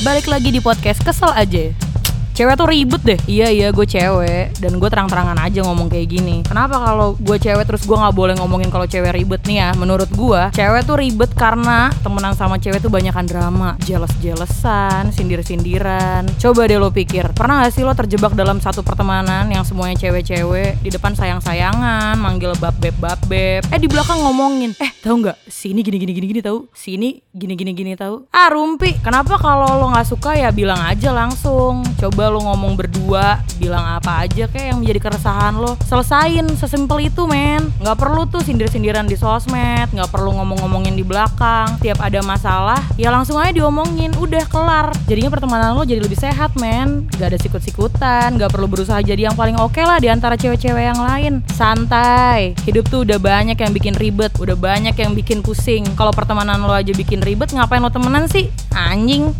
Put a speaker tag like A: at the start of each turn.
A: balik lagi di podcast Kesel aja Cewek tuh ribet deh. Iya iya gue cewek. Dan gue terang-terangan aja ngomong kayak gini. Kenapa kalau gue cewek terus gue gak boleh ngomongin kalau cewek ribet nih ya? Menurut gue Cewek tuh ribet karena temenan sama cewek tuh banyakan drama. Jealous-jealousan Sindir-sindiran. Coba deh lo pikir Pernah gak sih lo terjebak dalam satu pertemanan Yang semuanya cewek-cewek Di depan sayang-sayangan Manggil bab-beb-bab-beb? Eh di belakang ngomongin. Eh tahu nggak? Sini gini-gini gini-gini tahu? Sini gini-gini gini tahu? Ah rumpi. Kenapa kalau lo gak suka ya bilang aja langsung. Coba lo ngomong berdua bilang apa aja kayak yang menjadi keresahan lo. Selesain sesimpel itu men. Nggak perlu tuh sindir-sindiran di sosmed nggak perlu ngomong-ngomongin di belakang. Tiap ada masalah ya langsung aja diomongin udah kelar. Jadinya pertemanan lo jadi lebih sehat men. Nggak ada sikut-sikutan nggak perlu berusaha jadi yang paling oke lah di antara cewek-cewek yang lain. Santai. Hidup tuh udah banyak yang bikin ribet udah banyak yang bikin pusing. Kalau pertemanan lo aja bikin ribet ngapain lo temenan sih? Anjing